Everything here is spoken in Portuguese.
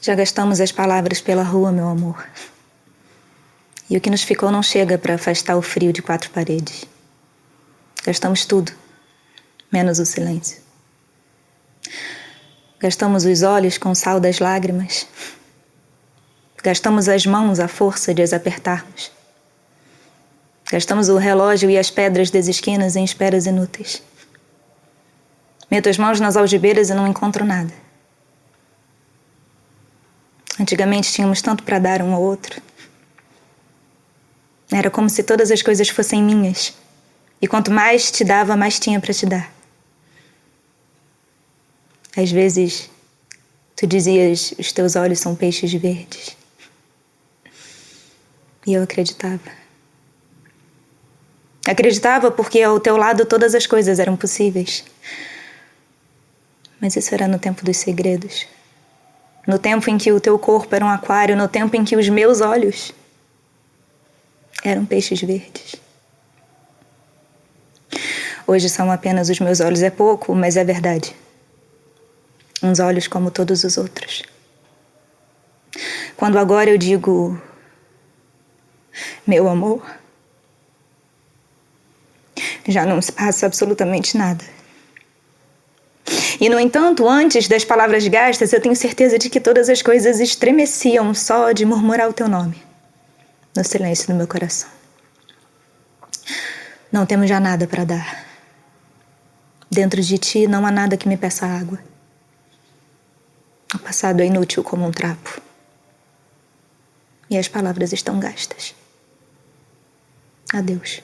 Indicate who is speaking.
Speaker 1: Já gastamos as palavras pela rua, meu amor. E o que nos ficou não chega para afastar o frio de quatro paredes. Gastamos tudo, menos o silêncio. Gastamos os olhos com o sal das lágrimas. Gastamos as mãos à força de as apertarmos. Gastamos o relógio e as pedras das esquinas em esperas inúteis. Meto as mãos nas algibeiras e não encontro nada. Antigamente tínhamos tanto para dar um ao outro. Era como se todas as coisas fossem minhas. E quanto mais te dava, mais tinha para te dar. Às vezes, tu dizias: os teus olhos são peixes verdes. E eu acreditava. Acreditava porque ao teu lado todas as coisas eram possíveis. Mas isso era no tempo dos segredos no tempo em que o teu corpo era um aquário, no tempo em que os meus olhos eram peixes verdes. Hoje são apenas os meus olhos, é pouco, mas é verdade. Uns olhos como todos os outros. Quando agora eu digo, meu amor, já não se passa absolutamente nada. E, no entanto, antes das palavras gastas, eu tenho certeza de que todas as coisas estremeciam só de murmurar o teu nome no silêncio do meu coração. Não temos já nada para dar. Dentro de ti não há nada que me peça água. O passado é inútil como um trapo. E as palavras estão gastas. Adeus.